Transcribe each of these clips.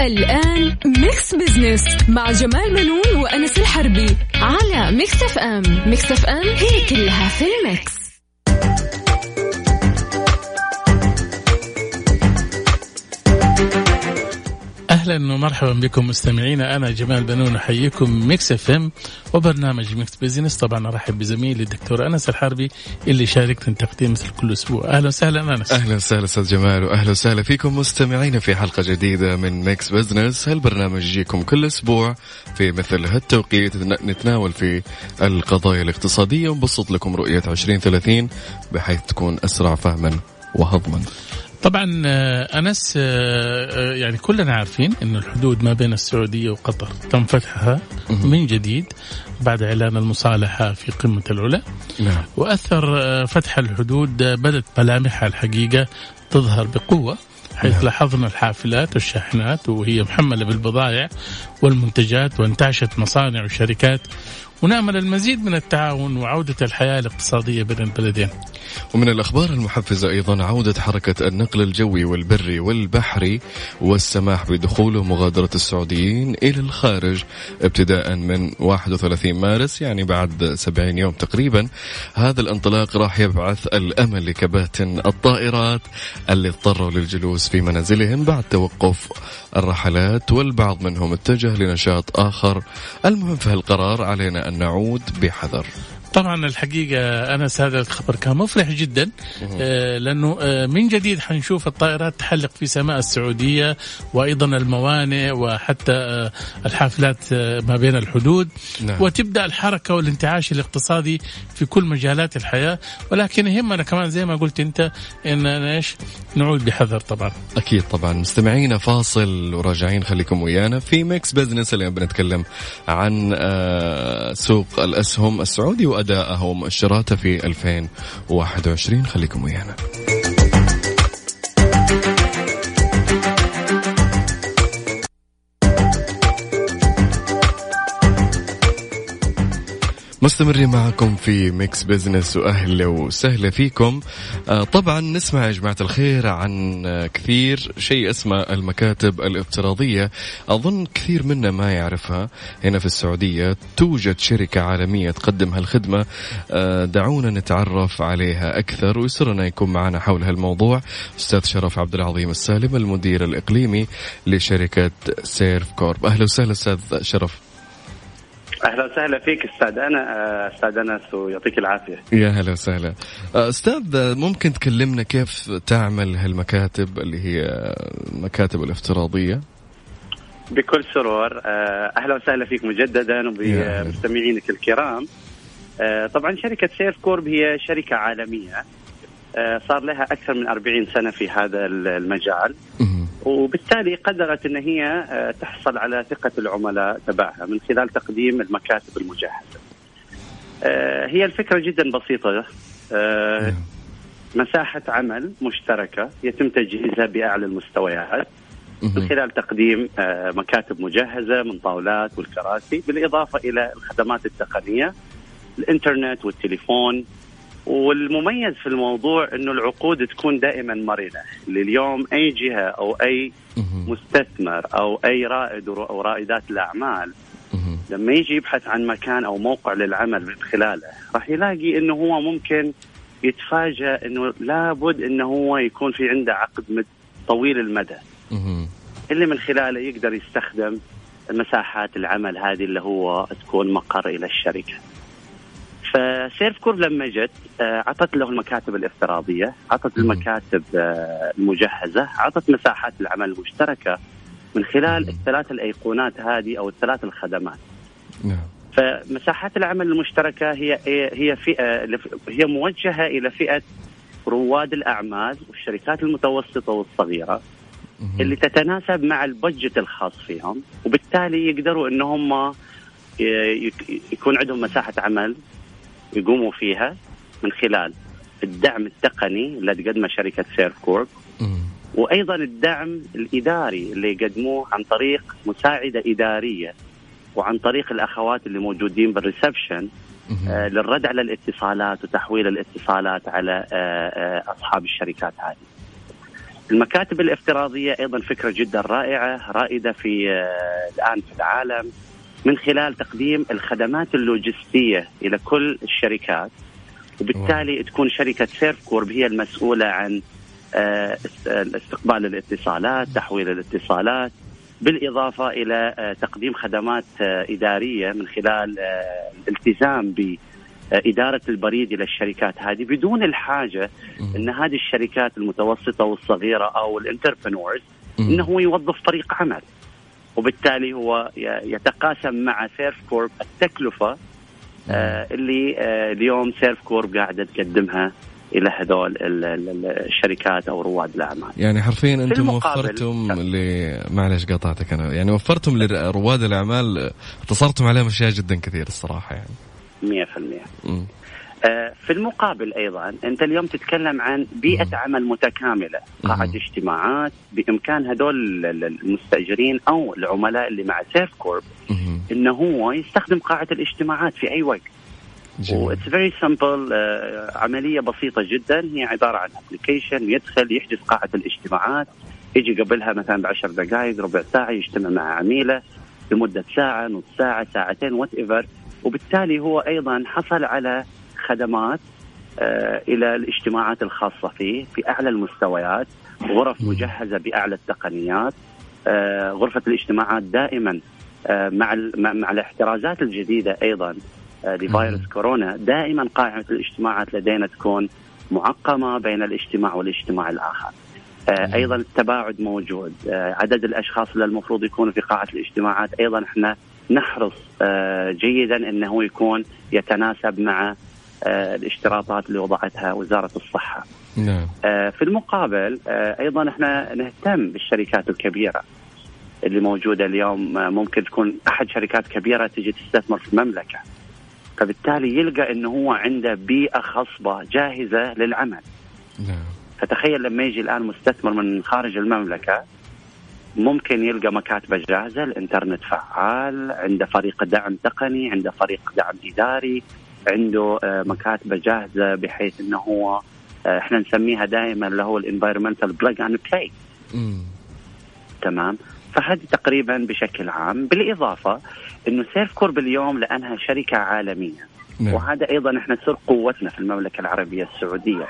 الآن Mix Business مع جمال بنون وأنس الحربي على Mix FM Mix FM هي كلها في ال mix. أهلا ومرحبا بكم مستمعينا أنا جمال بنون أحييكم Mix FM وبرنامج Mix Business طبعا أرحب بزميلي الدكتور أنس الحربي اللي شاركني تقديم مثل كل أسبوع. أهلا وسهلا أنس. أهلا وسهلا أستاذ جمال واهلا وسهلا فيكم مستمعينا في حلقة جديدة من Mix Business هالبرنامج يجيكم كل أسبوع في مثل هالتوقيت. نتناول في القضايا الاقتصادية. ونبسط لكم رؤية 2030 بحيث تكون أسرع فهما وهضما. طبعا آه، أنس آه، آه، يعني كلنا عارفين إنه الحدود ما بين السعودية وقطر تم فتحها من جديد بعد إعلان المصالحة في قمة العلا. نعم. وأثر فتح الحدود بدت ملامحها الحقيقة تظهر بقوة حيث نعم. لاحظنا الحافلات والشاحنات وهي محملة بالبضائع والمنتجات وانتعشت مصانع وشركات ونامل المزيد من التعاون وعودة الحياة الاقتصادية بين البلدين. ومن الأخبار المحفزة أيضا عودة حركة النقل الجوي والبري والبحري والسماح بدخول ومغادرة السعوديين إلى الخارج ابتداء من 31 مارس يعني بعد 70 يوم تقريبا هذا الانطلاق راح يبعث الأمل لكباتن الطائرات اللي اضطروا للجلوس في منازلهم بعد توقف الرحلات والبعض منهم اتجه لنشاط آخر المهم في هالقرار علينا أن نعود بحذر. طبعا الحقيقة أنس هذا الخبر كان مفرح جدا آه، لأنه آه، من جديد حنشوف الطائرات تحلق في سماء السعودية وأيضا الموانئ وحتى آه، الحافلات ما بين الحدود. نعم. وتبدأ الحركة والانتعاش الاقتصادي في كل مجالات الحياة. ولكن يهمنا كمان زي ما قلت أنت إن إيش؟ نعود بحذر طبعا. أكيد طبعا. مستمعينا فاصل وراجعين خليكم ويانا في Mix Business. اللي بنتكلم عن سوق الأسهم السعودي وأدائه ومؤشراته في 2021 خليكم ويانا. مستمرين معكم في Mix Business واهلا وسهلا فيكم. آه طبعا نسمع يا جماعة الخير عن آه كثير شيء اسمه المكاتب الافتراضية. أظن كثير منا ما يعرفها. هنا في السعودية توجد شركة عالمية تقدم هالخدمة. آه دعونا نتعرف عليها أكثر ويسرنا يكون معنا حول هالموضوع أستاذ شرف عبد العظيم السالم المدير الإقليمي لشركة Servcorp. أهلا وسهلا أستاذ شرف. أهلا وسهلا فيك أستاذ أنا أستاذ انس ويعطيك العافية. يا هلا وسهلا. أستاذ ممكن تكلمنا كيف تعمل هالمكاتب اللي هي المكاتب الافتراضية؟ بكل سرور آه، أهلا وسهلا فيك مجددا. وبمستمعينك الكرام. آه، طبعا شركة سيف كورب هي شركة عالمية. آه، صار لها أكثر من 40 سنة في هذا المجال. وبالتالي قدرت إن هي آه، تحصل على ثقة العملاء تبعها من خلال تقديم المكاتب المجهزة. آه، هي الفكرة جدا بسيطة آه، مساحة عمل مشتركة يتم تجهيزها بأعلى المستويات من. خلال تقديم مكاتب مجهزة من طاولات والكراسي بالإضافة إلى الخدمات التقنية الإنترنت والتليفون والمميز في الموضوع إنه العقود تكون دائما مرنة لليوم أي جهة أو أي. مستثمر أو أي رائد أو رائدات الأعمال. لما يجي يبحث عن مكان أو موقع للعمل من خلاله راح يلاقي إنه هو ممكن يتفاجأ إنه لابد إنه هو يكون في عنده عقد طويل المدى. اللي من خلاله يقدر يستخدم مساحات العمل هذه اللي هو تكون مقر إلى الشركة. فسيرف كورب لما جت آه، عطت له المكاتب الافتراضية، عطت مم. المكاتب آه، المجهزة، عطت مساحات العمل المشتركة من خلال. الثلاث الأيقونات هذه أو الثلاث الخدمات. نعم فمساحات العمل المشتركة هي هي فئة هي موجهة إلى فئة رواد الأعمال والشركات المتوسطة والصغيرة اللي تتناسب مع ال budget الخاص فيهم وبالتالي يقدروا ان هم يكون عندهم مساحة عمل يقوموا فيها من خلال الدعم التقني اللي تقدمه شركة Servcorp وأيضا الدعم الإداري اللي يقدموه عن طريق مساعدة إدارية وعن طريق الأخوات اللي موجودين بالريسبشن آه للرد على الاتصالات وتحويل الاتصالات على آه آه أصحاب الشركات هذه. المكاتب الافتراضية أيضا فكرة جدا رائعة رائدة في الآن في العالم. من خلال تقديم الخدمات اللوجستية إلى كل الشركات. وبالتالي تكون شركة Servcorp هي المسؤولة عن آه، استقبال الاتصالات تحويل الاتصالات بالإضافة إلى آه، تقديم خدمات آه، إدارية من خلال الالتزام بإدارة البريد إلى الشركات. هذه بدون الحاجة أن هذه الشركات المتوسطة والصغيرة أو ال entrepreneurs أنه يوظف فريق عمل. وبالتالي هو يتقاسم مع Servcorp التكلفة اللي اليوم Servcorp قاعدة تقدمها إلى هذول الشركات أو رواد الأعمال. يعني حرفيا أنتم وفرتم ل معلش قاطعتك أنا يعني وفرتم لرواد الأعمال اختصرتم عليهم أشياء جدا كثير الصراحة يعني. 100% م. آه، في المقابل أيضا أنت اليوم تتكلم عن بيئة. عمل متكاملة، قاعه اجتماعات بإمكان هذول المستأجرين أو العملاء اللي مع Servcorp. إنه هو يستخدم قاعه الاجتماعات في أي وقت. It's very simple عملية بسيطة جدا. هي عبارة عن application يدخل يحجز قاعه الاجتماعات يجي قبلها مثلا بعشر دقائق ربع ساعة يجتمع مع عميله لمدة ساعة نص ساعة ساعتين whatever وبالتالي هو أيضا حصل على خدمات آه إلى الاجتماعات الخاصة فيه في أعلى المستويات غرف مجهزة بأعلى التقنيات آه غرفة الاجتماعات دائما آه مع مع الاحترازات الجديدة أيضا لفيروس كورونا. دائما قاعدة الاجتماعات لدينا تكون معقمة بين الاجتماع والاجتماع الآخر. أيضا التباعد موجود، عدد الأشخاص اللي المفروض يكونوا في قاعة الاجتماعات أيضا إحنا نحرص جيدا إنه يكون يتناسب مع الاشتراطات اللي وضعتها وزارة الصحة. نعم. في المقابل أيضا إحنا نهتم بالشركات الكبيرة اللي موجودة اليوم ممكن تكون أحد شركات كبيرة تجي تستثمر في المملكة. فبالتالي يلقى إنه هو عنده بيئة خصبة جاهزة للعمل نعم. فتخيل لما يجي الآن مستثمر من خارج المملكة ممكن يلقى مكاتبه جاهزة الإنترنت فعال عنده فريق دعم تقني عنده فريق دعم إداري عنده آه، مكاتب جاهزة بحيث إنه هو آه، إحنا نسميها دائما اللي هو ال environmental plug and play تمام؟ فهذه تقريبا بشكل عام. بالإضافة إنه Servcorp اليوم لأنها شركة عالمية. نعم. وهذا أيضا إحنا سر قوتنا في المملكة العربية السعودية.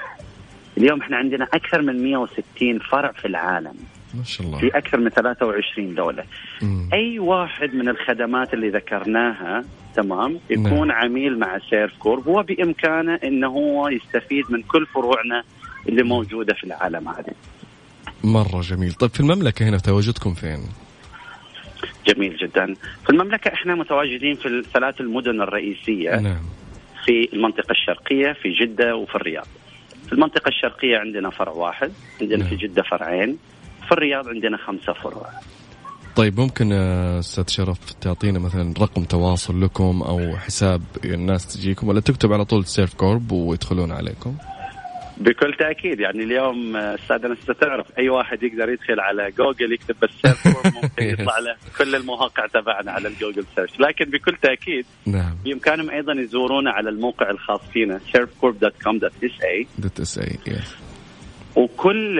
اليوم إحنا عندنا أكثر من 160 فرع في العالم. ما شاء الله. في أكثر من 23 دولة. مم. أي واحد من الخدمات اللي ذكرناها تمام يكون نعم. عميل مع Servcorp هو بإمكانه إنه هو يستفيد من كل فروعنا اللي موجودة في العالم هذه مرة جميل طيب في المملكة هنا تواجدكم فين؟ جميل جدا في المملكة إحنا متواجدين في الثلاث المدن الرئيسية نعم. في المنطقة الشرقية في جدة وفي الرياض في المنطقة الشرقية عندنا فرع واحد عندنا نعم. في جدة فرعين في الرياض عندنا خمسة فروع طيب ممكن أستاذ شرف تعطينا مثلا رقم تواصل لكم أو حساب الناس تجيكم ولا تكتب على طول Servcorp ويدخلون عليكم؟ بكل تأكيد. يعني اليوم أستاذ انس تعرف أي واحد يقدر يدخل على جوجل يكتب بس ممكن يطلع له كل المواقع تبعنا على ال Google search. لكن بكل تأكيد نعم. بإمكانهم أيضا يزورونا على الموقع الخاص فينا servcorp.com.sa .sa وكل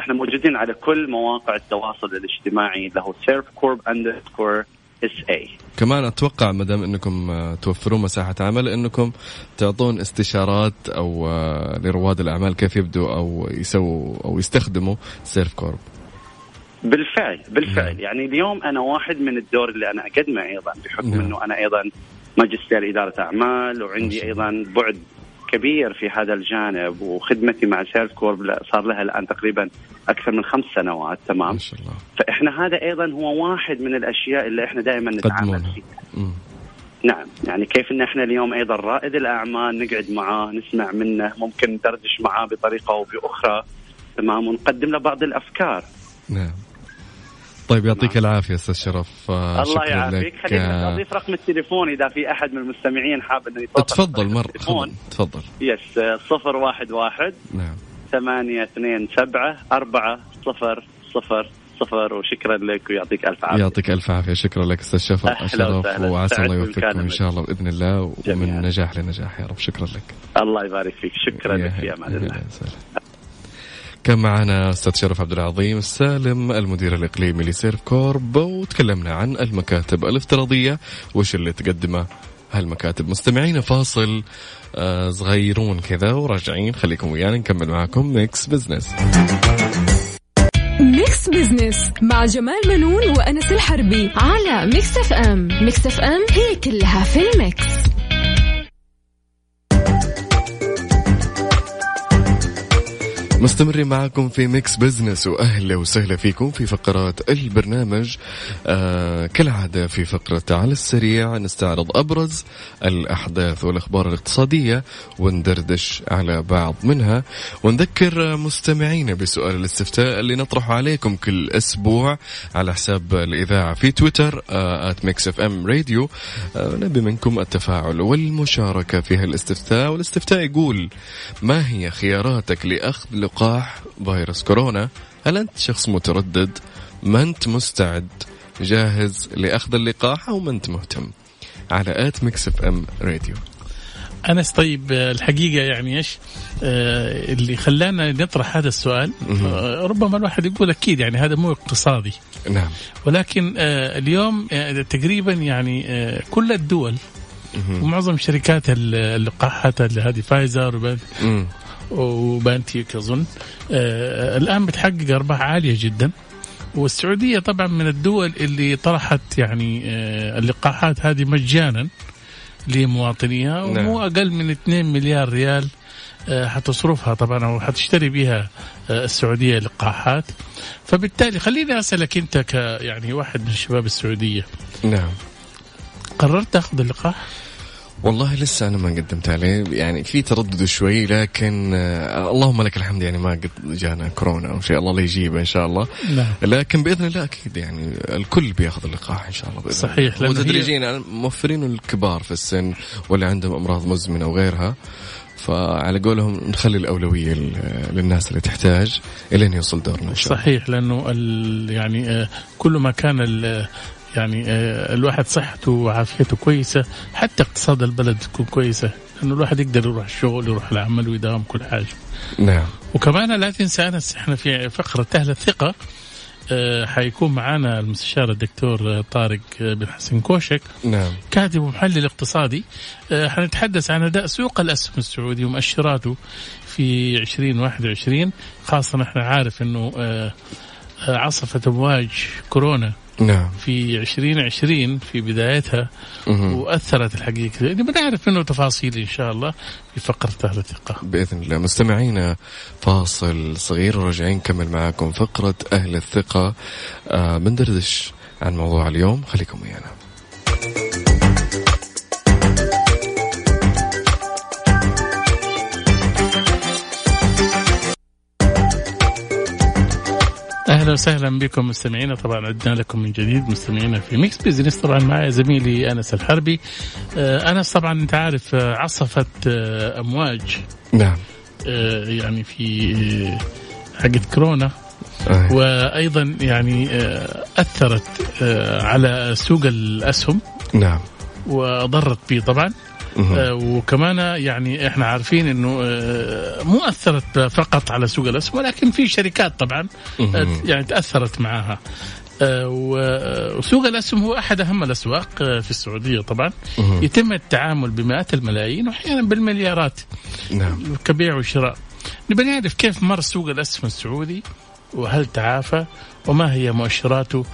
إحنا موجودين على كل مواقع التواصل الاجتماعي له servcorp underscore SA كمان أتوقع ما دام إنكم آه، توفرون مساحة عمل إنكم تعطون استشارات أو آه، لرواد الأعمال كيف يبدوا أو يسووا أو يستخدموا Servcorp بالفعل بالفعل مم. يعني اليوم أنا واحد من الدور اللي أنا أقدمه أيضا بحكم مم. إنه أنا أيضا ماجستير إدارة أعمال وعندي أيضا بعد كبير في هذا الجانب وخدمتي مع Servcorp صار لها الآن تقريبا أكثر من خمس سنوات تمام؟ ما شاء الله. فإحنا هذا أيضا هو واحد من الأشياء اللي إحنا دائما نتعامل فيها. نعم يعني كيف إن إحنا اليوم أيضا رائد الأعمال نقعد معاه نسمع منه ممكن ندردش معاه بطريقة أو بأخرى تمام؟ ونقدم له بعض الأفكار. نعم. طيب يعطيك العافية أستاذ شرف. آه، الله يعافيك. خليني آه، أضيف رقم التليفون إذا في أحد من المستمعين حاب إنه يتصل تفضل مرة. تفضل yes آه، صفر واحد واحد. نعم. ثمانية اثنين سبعة أربعة صفر صفر صفر. وشكرا لك ويعطيك ألف عافية. يعطيك ألف عافية. شكرا لك أستاذ شرف. شرف. وعسى الله يوفقكم. إن شاء الله بإذن الله ومن جميعاً. نجاح لنجاح يا رب. شكرا لك. الله يبارك فيك. شكرا لك في أمان الله. كان معنا أستاذ شرف عبد العظيم السالم المدير الإقليمي ل Servcorp وتكلمنا عن المكاتب الافتراضية وش اللي تقدمه. هالمكاتب مستمعين فاصل آه، صغيرون كذا وراجعين؟ خليكم ويانا نكمل معاكم ميكس بزنس ميكس بزنس مع جمال منون وأنس الحربي على Mix FM Mix FM هي كلها في ال Mix. مستمرين معكم في Mix Business وأهلا وسهلا فيكم في فقرات البرنامج. آه كالعادة في فقرة على السريع نستعرض أبرز الأحداث والأخبار الاقتصادية وندردش على بعض منها. ونذكر مستمعينا بسؤال الاستفتاء اللي نطرحه عليكم كل أسبوع على حساب الإذاعة في تويتر at Mix FM Radio نبي منكم التفاعل والمشاركة في هالاستفتاء. والاستفتاء يقول ما هي خياراتك لأخذ لقاح فيروس كورونا. هل أنت شخص متردد؟ ما أنت مستعد؟ جاهز لأخذ اللقاح أو ما أنت مهتم؟ على at Mix FM Radio. أنس طيب الحقيقة يعني إيش؟ آه، اللي خلانا نطرح هذا السؤال آه، ربما الواحد يقول أكيد يعني هذا مو اقتصادي. نعم. ولكن آه، اليوم تقريبا يعني كل الدول ومعظم شركات اللقاحات هذه فايزر. وبانتيك أظن. آه، الآن بتحقق أرباح عالية جدا. والسعودية طبعا من الدول اللي طرحت يعني آه، اللقاحات هذه مجانا لمواطنيها نعم. ومو أقل من 2 مليار ريال آه، حتصرفها طبعا أو حتشتري بها السعودية لقاحات. فبالتالي خليني أسألك أنت ك يعني واحد من شباب السعودية. نعم. قررت تأخذ اللقاح؟ والله لسه أنا ما قدمت عليه. يعني في تردد شوي لكن آه اللهم لك الحمد يعني ما قد جانا كورونا أو شيء. الله لا يجيبه إن شاء الله. نعم. لكن بإذن الله أكيد يعني الكل بياخذ اللقاح إن شاء الله بإذن صحيح، وتدريجيا موفرين الكبار في السن واللي عندهم أمراض مزمنة وغيرها. فعلى قولهم نخلي الأولوية لل- للناس اللي تحتاج الين يوصل دورنا إن شاء الله. صحيح لأنه يعني آه، كل ما كان ال يعني آه، الواحد صحته وعافيته كويسة. حتى اقتصاد البلد تكون كويسة. لأنه الواحد يقدر يروح الشغل يروح العمل ويداوم كل حاجة. نعم. وكمان لا تنسى أنس إحنا في فقرة أهل الثقة آه، حيكون معنا المستشار الدكتور آه، طارق بن حسن كوشك. نعم. كاتب ومحلل اقتصادي. حنتحدث عن أداء سوق الأسهم السعودي ومؤشراته في 2021 خاصة إحنا عارف إنه آه، عصفت امواج كورونا نعم. في 2020 في بدايتها مهم. وأثرت الحقيقة. يعني بنعرف منه تفاصيل إن شاء الله في فقرة أهل الثقة. بإذن الله. مستمعينا فاصل صغير وراجعين نكمل معاكم فقرة أهل الثقة. آه بندردش عن موضوع اليوم. خليكم ويانا أهلا وسهلا بكم مستمعينا. طبعا عدنا لكم من جديد مستمعينا في Mix Business طبعا معي زميلي أنس الحربي. آه، أنس طبعا أنت عارف آه، عصفت آه، أمواج. نعم. يعني في حقت كورونا. آه. وأيضا يعني أثرت على سوق الأسهم. نعم. وضرت به طبعا. وكمان يعني إحنا عارفين إنه آه، مو أثرت فقط على سوق الاسهم ولكن في شركات طبعا آه،. يعني تأثرت معها آه، وسوق الاسهم هو أحد أهم الأسواق آه، في السعودية طبعا. يتم التعامل بمئات الملايين واحيانا بالمليارات. نعم. كبيع وشراء. نبي نعرف كيف مر سوق الاسهم السعودي وهل تعافى وما هي مؤشراته؟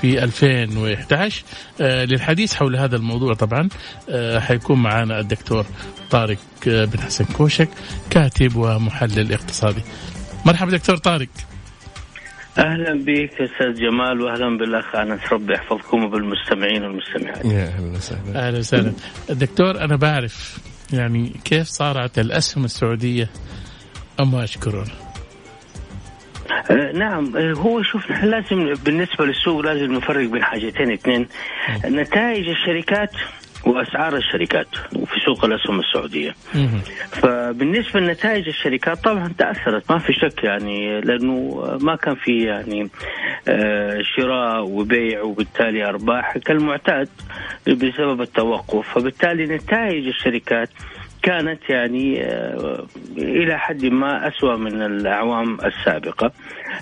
في 2011 آه للحديث حول هذا الموضوع طبعا آه حيكون معنا الدكتور طارق آه بن حسن كوشك كاتب ومحلل اقتصادي. مرحبا دكتور طارق. أهلا بك أستاذ جمال واهلا بالأخ أنس. ربي يحفظكم وبالمستمعين والمستمعات. يا أهلا وسهلا. أهلا وسهلا. الدكتور أنا بعرف يعني كيف صارت الأسهم السعودية أمواج كورونا؟ آه نعم آه هو شوف نحن لازم بالنسبة للسوق لازم نفرق بين حاجتين اثنين. نتائج الشركات وأسعار الشركات في سوق الأسهم السعودية. فبالنسبة لنتائج الشركات طبعا تأثرت ما في شك يعني لأنه ما كان في يعني آه، شراء وبيع وبالتالي أرباح كالمعتاد بسبب التوقف. فبالتالي نتائج الشركات كانت يعني آه، إلى حد ما أسوأ من الأعوام السابقة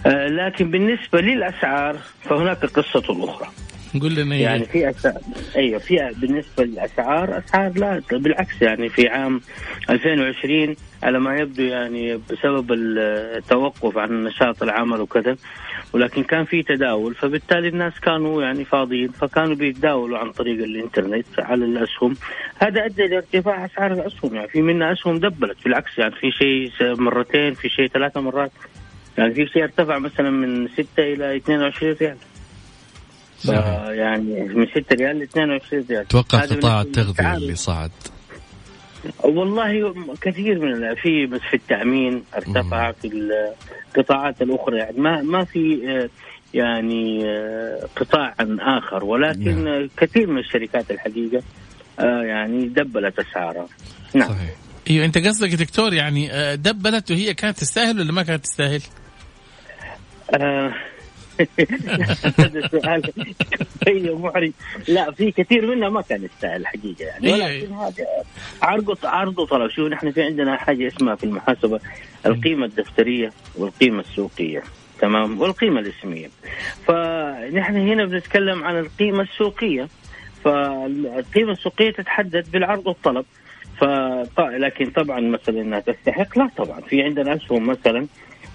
آه، لكن بالنسبة للأسعار فهناك قصة أخرى. قول لنا يعني في أسعار أيوه في بالنسبة للأسعار أسعار لا بالعكس يعني في عام 2020 على ما يبدو يعني بسبب التوقف عن نشاط العمل وكذا ولكن كان في تداول فبالتالي الناس كانوا يعني فاضيين فكانوا بيتداولوا عن طريق الإنترنت على الأسهم. هذا أدى لارتفاع أسعار الأسهم يعني في منها أسهم دبلت بالعكس يعني في شيء مرتين في شيء ثلاثة مرات. يعني في شيء ارتفع مثلا من 6 إلى 22 ريال. يعني من 6 ريال ل 22 ريال. أتوقع قطاع التغذية اللي صعد. والله كثير من في بس في التأمين ارتفع في القطاعات الأخرى. يعني ما ما في يعني قطاع آخر. ولكن نعم. كثير من الشركات الحقيقة يعني دبلت أسعارها. نعم. صحيح. أيوه أنت قصدك دكتور يعني دبلت وهي كانت تستاهل ولا ما كانت تستاهل؟ آه هذا سؤال محرج لا في كثير منها ما كان يستاهل الحقيقة يعني. ولكن هذا عرض عرض وطلب شوف نحن في عندنا حاجة اسمها في المحاسبة القيمة الدفترية والقيمة السوقية. تمام؟ والقيمة الاسمية. فنحن هنا بنتكلم عن القيمة السوقية. فالقيمة السوقية تتحدد بالعرض والطلب. ف لكن طبعا مثلا إنها تستحق؟ لا طبعا. في عندنا أسهم مثلا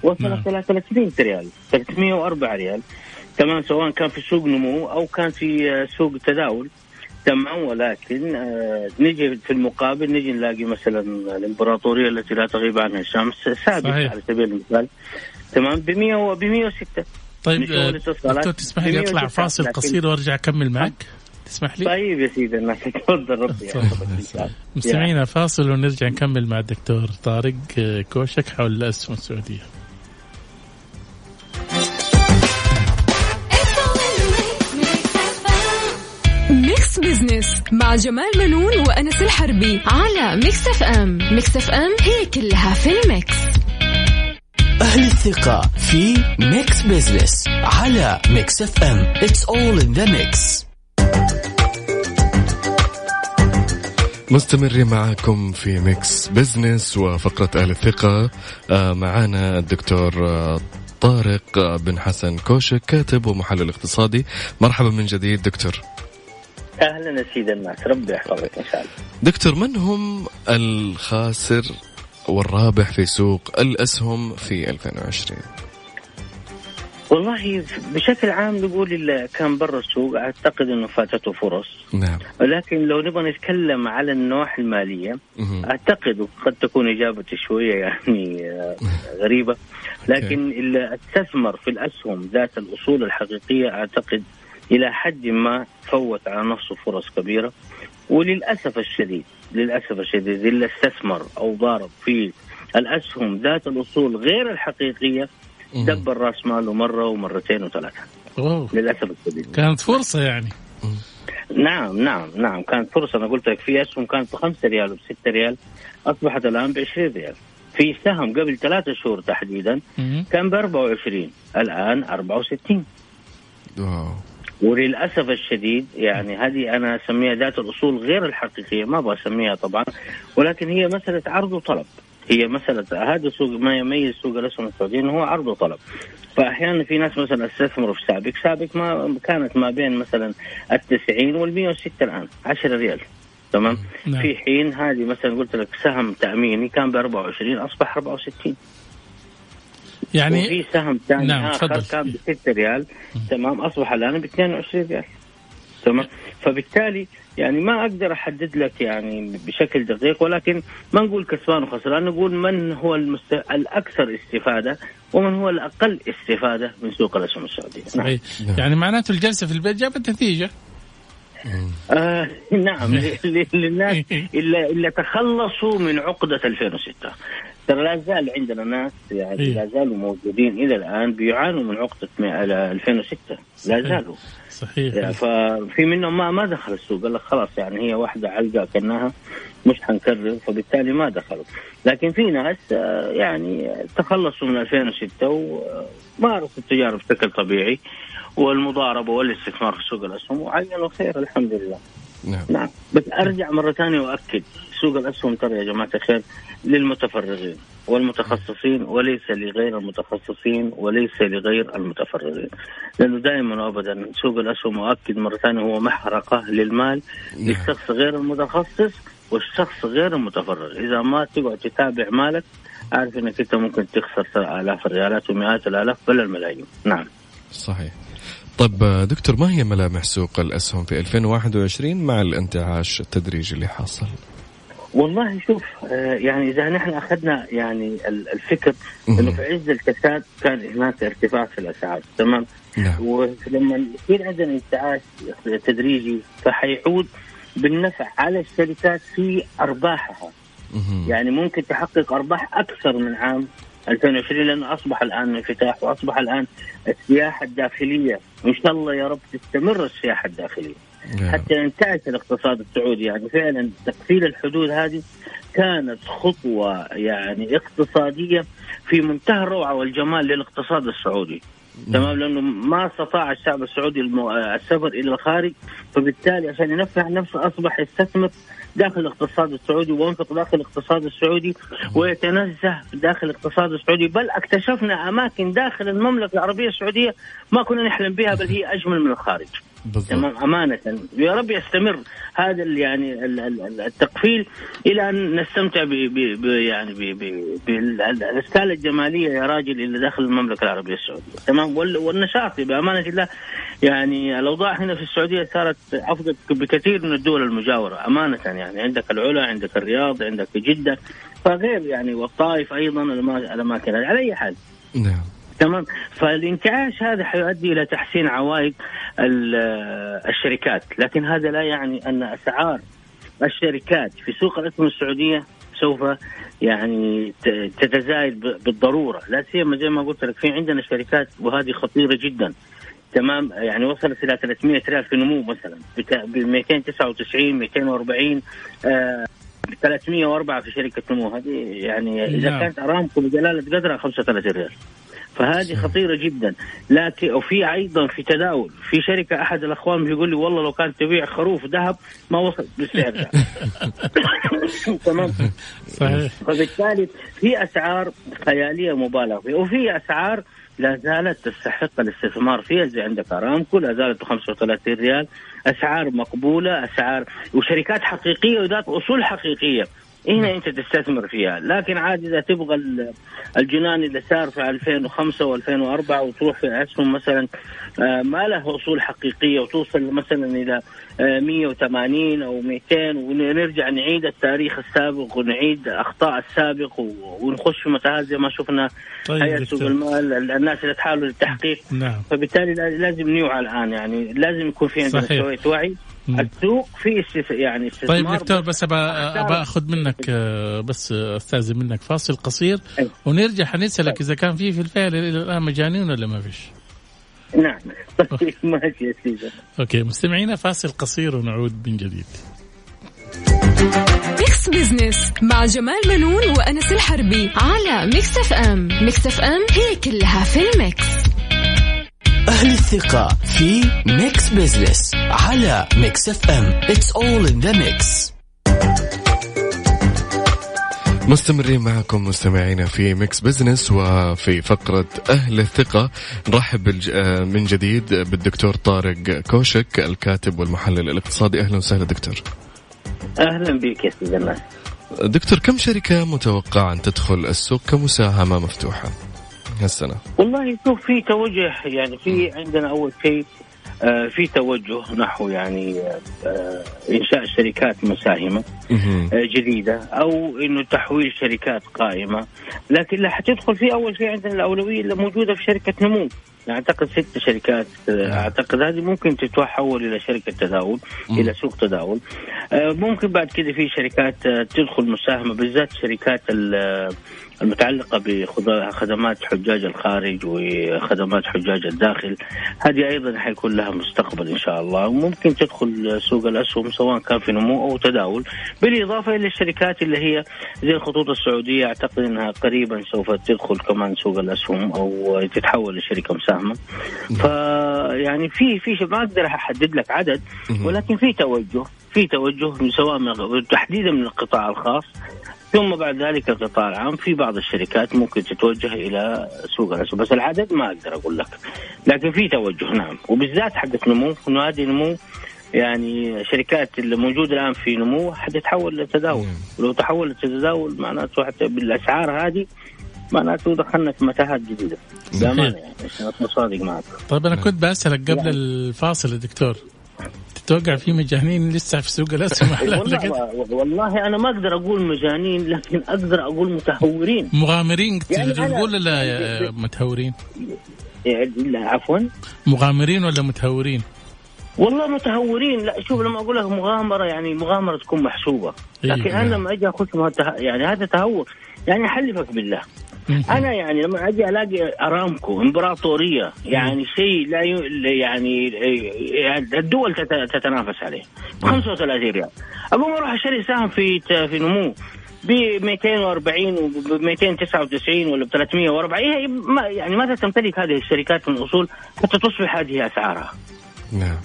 وصلت إلى 300 ريال. 304 ريال. تمام سواء كان في سوق نمو أو كان في آه، سوق تداول. تمام ولكن آه نجي في المقابل نجي نلاقي مثلا الإمبراطورية التي لا تغيب عنها الشمس ثابت على سبيل المثال. تمام ب 100 و ب 106 طيب آه، دكتور تسمح لي أطلع فاصل قصير وأرجع أكمل معك؟ تسمح لي؟ طيب يا سيدي الناس تفضل ربي. مستمعينا فاصل ونرجع نكمل مع الدكتور طارق آه، كوشك حول الأسهم السعودية. Mix Business مع جمال منون وأنس الحربي على Mix FM Mix FM هي كلها في ال Mix. أهل الثقة في ميكس بزنس على ميكس اف ام It's all in the mix. مستمرين معاكم في ميكس بزنس وفقرة أهل الثقة. آه، معانا الدكتور آه، طارق بن حسن كوشك كاتب ومحلل اقتصادي. مرحبا من جديد دكتور. أهلا سيد الناس. ربي يحفظك إن شاء الله. دكتور من هم الخاسر والرابح في سوق الأسهم في 2020 والله بشكل عام نقول اللي كان برا السوق أعتقد إنه فاتته فرص. نعم. ولكن لو نبغى نتكلم على النواحي المالية مهم. أعتقد وقد تكون إجابتي شوية يعني آه، غريبة. لكن اللي أستثمر في الأسهم ذات الأصول الحقيقية أعتقد إلى حد ما فوت على نفسه فرص كبيرة. وللأسف الشديد للأسف الشديد اللي استثمر أو ضارب في الأسهم ذات الأصول غير الحقيقية دبر راس ماله مرة ومرتين وثلاثة. أوه. للأسف الشديد. كانت فرصة يعني. نعم نعم نعم كانت فرصة. أنا قلت لك في أسهم كانت ب 5 ريال وب 6 ريال أصبحت الآن ب 20 ريال. في سهم قبل ثلاثة شهور تحديدا. كان ب 24 الآن 64 واو. وللأسف الشديد يعني هذه أنا أسميها ذات الأصول غير الحقيقية ما أبغى أسميها طبعا ولكن هي مسألة عرض وطلب. هي مسألة هذا سوق ما يميز سوق الأسهم السعودي انه هو عرض وطلب. فاحيانا في ناس مثلا استثمروا في سابق سابق ما كانت ما بين مثلا ال 90 وال 106 الآن 10 ريال. تمام؟ نعم. في حين هذه مثلا قلت لك سهم تأميني كان ب 24 أصبح 64 يعني وفي سهم ثاني نعم، آخر تفضل. كان ب 6 ريال. تمام أصبح الآن ب 22 ريال. تمام؟ فبالتالي يعني ما أقدر أحدد لك يعني بشكل دقيق ولكن ما نقول كسبان وخسران نقول من هو المست... الأكثر استفادة ومن هو الأقل استفادة من سوق الأسهم السعودية. نعم. صحيح. يعني معناته الجلسة في البيت جابت نتيجة. آه نعم. للناس اللي, اللي تخلصوا من عقدة 2006 ترى لا زال عندنا ناس يعني إيه. لا زالوا موجودين إلى الآن بيعانوا من عقدة مي- 2006 لا. زالوا. صحيح. يعني ففي منهم ما ما دخل السوق. قال لك خلاص يعني هي واحدة علقه كأنها مش حنكرر فبالتالي ما دخلوا. لكن في ناس آه، يعني تخلصوا من 2006 ومارسوا التجارة بشكل طبيعي والمضاربة والاستثمار في سوق الأسهم وعينوا خير الحمد لله. نعم. نعم. بس أرجع مرة ثانية وأكد. سوق الأسهم ترى يا جماعة الخير للمتفرغين والمتخصصين وليس لغير المتخصصين وليس لغير المتفرغين. لأنه دائما وابدا سوق الأسهم واكد مرة ثانية هو محرقة للمال للشخص غير المتخصص والشخص غير المتفرغ. إذا ما تقعد تتابع مالك عارف إنك أنت ممكن تخسر آلاف الريالات ومئات الآلاف بل الملايين. نعم. صحيح. طب دكتور ما هي ملامح سوق الأسهم في 2021 مع الانتعاش التدريجي اللي حاصل؟ والله شوف آه، يعني إذا نحن أخذنا يعني ال- الفكر إنه في عز الكساد كان هناك ارتفاع في الأسعار تمام؟ نعم. ولما يصير عندنا انتعاش تدريجي فحيعود بالنفع على الشركات في أرباحها. يعني ممكن تحقق أرباح أكثر من عام 2020 لأنه أصبح الآن انفتاح وأصبح الآن السياحة الداخلية. إن شاء الله يا رب تستمر السياحة الداخلية. حتى ينتعش الاقتصاد السعودي يعني فعلا تقفيل الحدود هذه كانت خطوة يعني اقتصادية في منتهى الروعة والجمال للاقتصاد السعودي. تمام لأنه ما استطاع الشعب السعودي المو... السفر إلى الخارج فبالتالي عشان ينفع نفسه أصبح يستثمر داخل الاقتصاد السعودي وينفق داخل الاقتصاد السعودي ويتنزه داخل الاقتصاد السعودي. بل اكتشفنا أماكن داخل المملكة العربية السعودية ما كنا نحلم بها بل هي أجمل من الخارج. بالضبط. تمام أمانة. يا رب يستمر هذا يعني ال- ال- التقفيل إلى أن نستمتع ب يعني ب- ب- بالاسكاله الجمالية يا راجل اللي داخل المملكة العربية السعودية. تمام؟ وال- والنشاط بأمانة الله يعني الأوضاع هنا في السعودية صارت أفضل بكثير من الدول المجاورة أمانة يعني. عندك العلا عندك الرياض عندك جدة فغير يعني والطائف أيضا الاماكن. على أي حال. نعم. تمام؟ فالانتعاش هذا حيؤدي إلى تحسين عوائد ال- الشركات لكن هذا لا يعني أن أسعار الشركات في سوق الاسهم السعودية سوف يعني تتزايد بالضرورة لا سيما زي ما قلت لك في عندنا شركات وهذه خطيرة جدا. تمام؟ يعني وصلت إلى 300 ريال في نمو مثلا ب 299 240 آه 304 في شركة نمو. هذه يعني إذا نعم. كانت أرامكو بجلالة قدرها 35 ريال. فهذه خطيرة جدا. لكن وفي أيضا في تداول. في شركة أحد الأخوان بيقول لي والله لو كانت تبيع خروف ذهب ما وصل بالسعر ده. تمام؟ صحيح. فبالتالي في أسعار خيالية مبالغ فيها وفي أسعار لا زالت تستحق الاستثمار. فيها زي عندك أرامكو لا زالت ب 35 ريال. أسعار مقبولة أسعار وشركات حقيقية وذات أصول حقيقية. هنا انت تستثمر فيها لكن عاد إذا تبغى ال- الجنان اللي صار في 2005 و2004 وتروح في اسهم مثلا آه، ما له أصول حقيقية وتوصل مثلا إلى آه، 180 أو 200 ونرجع نعيد التاريخ السابق ونعيد أخطاء السابق ونخش في متاهات زي ما شفنا طيب هيئه سوق. المال ال- الناس اللي تحاولوا للتحقيق نعم فبالتالي لا- لازم نوعى الآن يعني لازم يكون في عندنا. شوية وعي. السوق في. يعني استثمار طيب دكتور بس ابى أخذ منك آه، بس استاذن منك فاصل قصير. ونرجع حنسألك إذا كان في في الفعل إلى الآن مجانين ولا ما فيش؟ نعم. طيب ماشي يا سيدي. أوكي مستمعينا فاصل قصير ونعود من جديد. ميكس بزنس مع جمال منون وأنس الحربي على ميكس أف أم. ميكس أف أم هي كلها في الميكس. أهل الثقة في ميكس بزنس على ميكس اف ام It's all in the mix. مستمرين معكم مستمعينا في ميكس بزنس وفي فقرة أهل الثقة. نرحب آه، من جديد بالدكتور طارق كوشك الكاتب والمحلل الاقتصادي. أهلا وسهلا دكتور. أهلا بك يا سيدي دكتور كم شركة متوقع أن تدخل السوق كمساهمة مفتوحة؟ هالسنة. والله شوف في توجه يعني في عندنا أول شيء آه، في توجه نحو يعني آه، إنشاء شركات مساهمة. آه، جديدة أو إنه تحويل شركات قائمة. لكن اللي حتدخل فيه أول شيء عندنا الأولوية اللي موجودة في شركة نمو. أعتقد ست شركات أعتقد هذه ممكن تتحول إلى شركة تداول إلى سوق تداول. ممكن بعد كذا في شركات تدخل مساهمة بالذات شركات المتعلقة بخدمات حجاج الخارج وخدمات حجاج الداخل. هذه أيضا حيكون لها مستقبل إن شاء الله. وممكن تدخل سوق الأسهم سواء كان في نمو أو تداول. بالإضافة إلى الشركات اللي هي زي الخطوط السعودية أعتقد إنها قريبا سوف تدخل كمان سوق الأسهم أو تتحول لشركة مساهمة. فيعني في في ما أقدر أحدد لك عدد ولكن في توجه في توجه سواء تحديدا من القطاع الخاص. ثم بعد ذلك القطاع العام في بعض الشركات ممكن تتوجه إلى سوق الاسهم بس العدد ما أقدر أقول لك. لكن في توجه نعم. وبالذات حقت نمو. انه هذه نمو. يعني شركات اللي موجودة الآن في نمو حتتحول لتداول. ولو تحولت لتداول معناته حتى بالأسعار هذه معناته دخلنا في متاهات جديدة. بأمانة يعني عشان اكون صادق معك. طيب أنا كنت بسألك قبل يعني. الفاصل يا دكتور. تتوقع في مجانين لسه في سوق الأسهم؟ والله, والله أنا ما أقدر أقول مجانين لكن أقدر أقول متهورين. مغامرين يعني تقول ولا متهورين؟ لا عفوا. مغامرين ولا متهورين؟ والله متهورين. لا شوف لما أقول لك مغامرة يعني مغامرة تكون محسوبة. إيه، لكن أنا نعم. لما أجي أخش يعني هذا تهور. يعني أحلفك بالله. أنا يعني لما أجي ألاقي أرامكو إمبراطورية يعني شيء لا ي... يعني الدول تتنافس عليه. ب 35 ريال. اقوم أروح أشتري سهم في في نمو. ب 240 وب 299 ولا ب 340 هي ما يعني ماذا تمتلك هذه الشركات من الاصول حتى تصبح هذه أسعارها؟ نعم.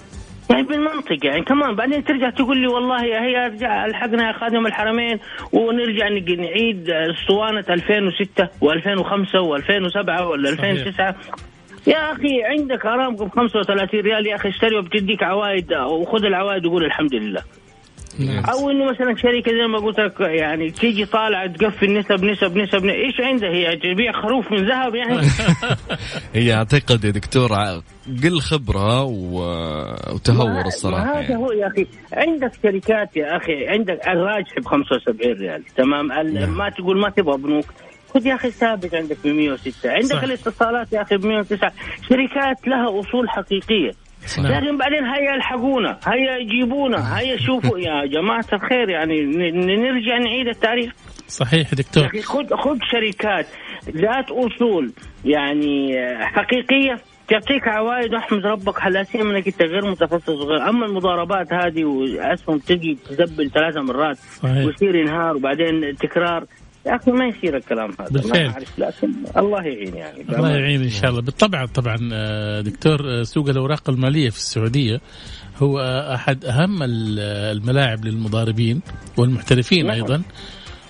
يعني بالمنطق يعني كمان بعدين ترجع تقول لي والله هي أرجع ألحقنا يا خادم الحرمين ونرجع نعيد أسطوانة 2006 و2005 و2007 ولا 2009 يا أخي عندك ارامكو ب 35 ريال يا أخي اشتري وبتديك عوائد وخذ العوائد وقول الحمد لله. نعم. أو إنه مثلا شركة زي ما قلت لك يعني تيجي طالعة تقفل نسب نسب نسب إيش عندها هي تبيع خروف من ذهب يعني هي أعتقد يا دكتور قل خبرة وتهور الصراحة هذا يعني. هو يا أخي عندك شركات يا أخي عندك الراجح ب 75 ريال تمام نعم. ما تقول ما تبغى بنوك خذ يا أخي ثابت عندك ب 106 عندك صح. الاتصالات يا أخي ب 109 شركات لها أصول حقيقية. لكن بعدين هيا الحقونا هيا يجيبونا هيا شوفوا يا جماعة الخير يعني نرجع نعيد التاريخ صحيح دكتور. خذ خذ شركات ذات أصول يعني حقيقية تعطيك عوائد واحمد ربك لا سيما إنك أنت غير متخصص وغير أما المضاربات هذه وأسهم تجي تدبل ثلاث مرات صحيح. ويصير انهار وبعدين تكرار. يا أخي ما يصير الكلام هذا. بالفعل ما أعرف لكن الله يعين يعني. الله يعين إن شاء الله. بالطبع طبعا آه، دكتور آه، سوق الأوراق المالية في السعودية هو أحد أهم الملاعب للمضاربين والمحترفين نعم. أيضا.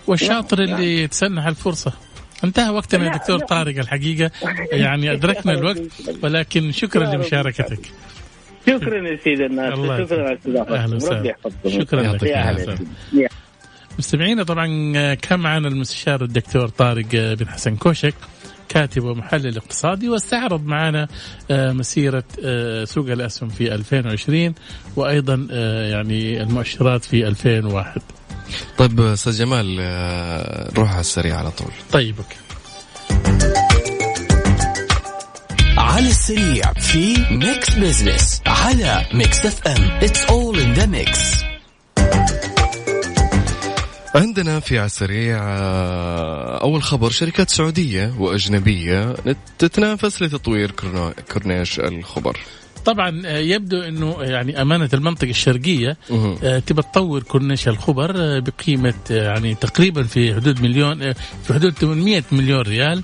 والشاطر نعم. اللي يتسنح الفرصة. انتهى وقتنا يا دكتور طارق الحقيقة. يعني أدركنا الوقت ولكن شكرا لمشاركتك. شكرا يا سيدي الناس. شكرا على أهلا شكرا لك. مستمعينا طبعا كان معنا المستشار الدكتور طارق بن حسن كوشك كاتب ومحلل اقتصادي واستعرض معنا آه، مسيرة آه، سوق الأسهم في 2020 وأيضا آه، يعني المؤشرات في 2001 طيب أستاذ جمال نروح على السريع على طول. طيب أوكي. على السريع في ميكس بزنس على ميكس اف ام It's all in the mix عندنا في على السريع آه، أول خبر شركات سعودية وأجنبية تتنافس لتطوير كورنيش الخبر. طبعا آه، يبدو إنه يعني أمانة المنطقة الشرقية آه، تبى تطور كورنيش الخبر بقيمة يعني تقريبا في حدود مليون في حدود 800 مليون ريال.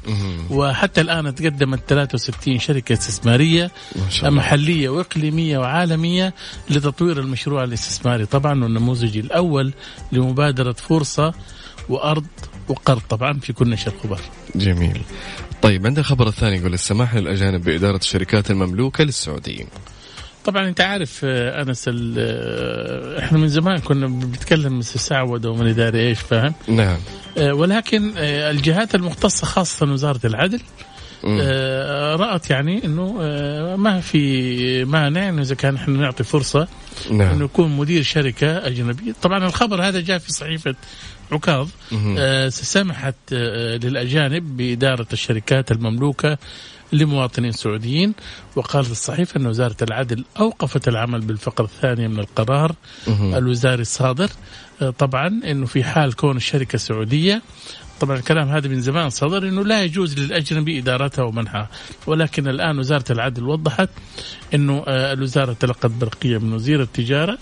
وحتى الآن تقدمت 63 شركة استثمارية محلية وإقليمية وعالمية لتطوير المشروع الاستثماري. طبعا والنموذج الأول لمبادرة فرصة وأرض وقرض طبعا في كورنيش الخبر. جميل. طيب عندنا الخبر الثاني يقول السماح للأجانب بإدارة الشركات المملوكة للسعوديين. طبعا أنت عارف آه، أنس آه، إحنا من زمان كنا بنتكلم مسسعوده ومن اداري إيش فاهم؟ نعم. آه، ولكن الجهات المختصة خاصة وزارة العدل رأت يعني إنه ما في مانع إنه إذا كان إحنا نعطي فرصة نعم. إنه يكون مدير شركة أجنبية، طبعا الخبر هذا جاء في صحيفة عكاظ آه سمحت آه للأجانب بإدارة الشركات المملوكة لمواطنين سعوديين وقالت الصحيفة أن وزارة العدل أوقفت العمل بالفقرة الثانية من القرار الوزاري الصادر. آه، طبعا أنه في حال كون الشركة سعودية طبعا الكلام هذا من زمان صدر إنه لا يجوز للأجنبي إدارتها ومنحها. ولكن الآن وزارة العدل وضحت إنه آه، الوزارة تلقت برقية من وزير التجارة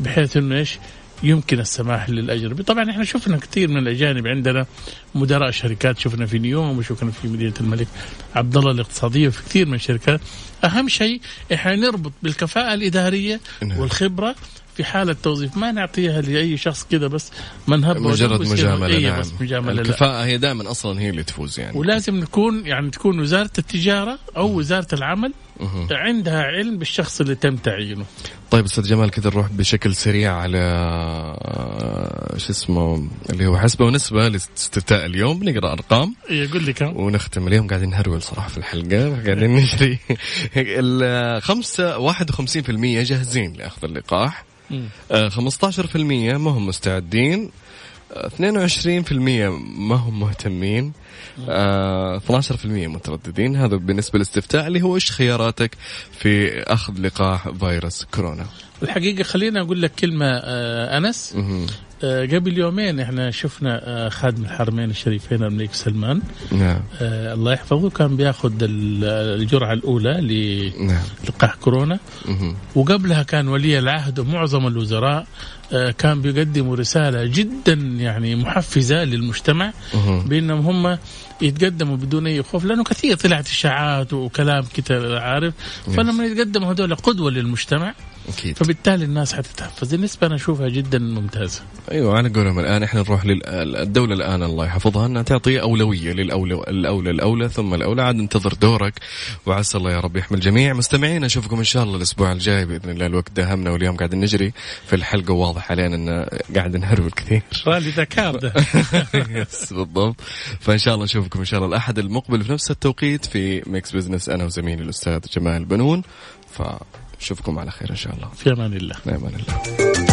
بحيث إنه إيش؟ يمكن السماح للأجنبي، طبعا إحنا شفنا كثير من الأجانب عندنا مدراء شركات شفنا في نيوم وشفنا في مدينة الملك عبد الله الاقتصادية وفي كثير من الشركات، أهم شيء إحنا نربط بالكفاءة الإدارية نعم. والخبرة في حالة توظيف. ما نعطيها لأي شخص كذا بس منهب مجرد مجاملة إيه نعم. بس مجاملة الكفاءة لا. هي دائما أصلا هي اللي تفوز يعني. ولازم نكون يعني تكون وزارة التجارة أو وزارة العمل عندها علم بالشخص اللي تم تعيينه. طيب أستاذ جمال كذا نروح بشكل سريع على شو اسمه اللي هو حسبة ونسبة لاستفتاء اليوم. بنقرا أرقام. يقول لي كم. ونختم اليوم. قاعدين نهرول صراحة في الحلقة. قاعدين نجري. الخمسة 51% جاهزين لأخذ اللقاح. 15% آه، ما هم مستعدين. 22% ما هم مهتمين. آه 12% مترددين. هذا بالنسبة للاستفتاء اللي هو إيش خياراتك في أخذ لقاح فيروس كورونا؟ الحقيقة خلينا أقول لك كلمة آه أنس. آه قبل يومين إحنا شفنا آه خادم الحرمين الشريفين الملك سلمان. نعم. آه الله يحفظه كان بياخذ الجرعة الأولى للقاح نعم. كورونا. وقبلها كان ولي العهد ومعظم الوزراء. آه، كان بيقدموا رسالة جدا يعني محفزة للمجتمع بأنهم هم يتقدموا بدون أي خوف لأنه كثير طلعت إشاعات وكلام كذا عارف؟ فلما يتقدموا هذول قدوة للمجتمع أكيد. فبالتالي الناس حتتحفز. النسبة أنا أشوفها جدا ممتازة. أيوه على قولهم الآن إحنا نروح للدوله الآن الله يحفظها أنها تعطي أولوية للاولى الأولى الأولى ثم الأولى. عاد انتظر دورك. وعسى الله يا رب يحمي الجميع مستمعين أشوفكم إن شاء الله الأسبوع الجاي بإذن الله الوقت داهمنا واليوم قاعد نجري في الحلقة واضح علينا إن قاعد نهرول كثير رالي ذكار ده. يس بالضبط. فإن شاء الله نشوفكم إن شاء الله الأحد المقبل في نفس التوقيت في ميكس بزنس أنا وزميلي الأستاذ جمال بنون. ف نشوفكم على خير إن شاء الله. في أمان الله. في أمان الله.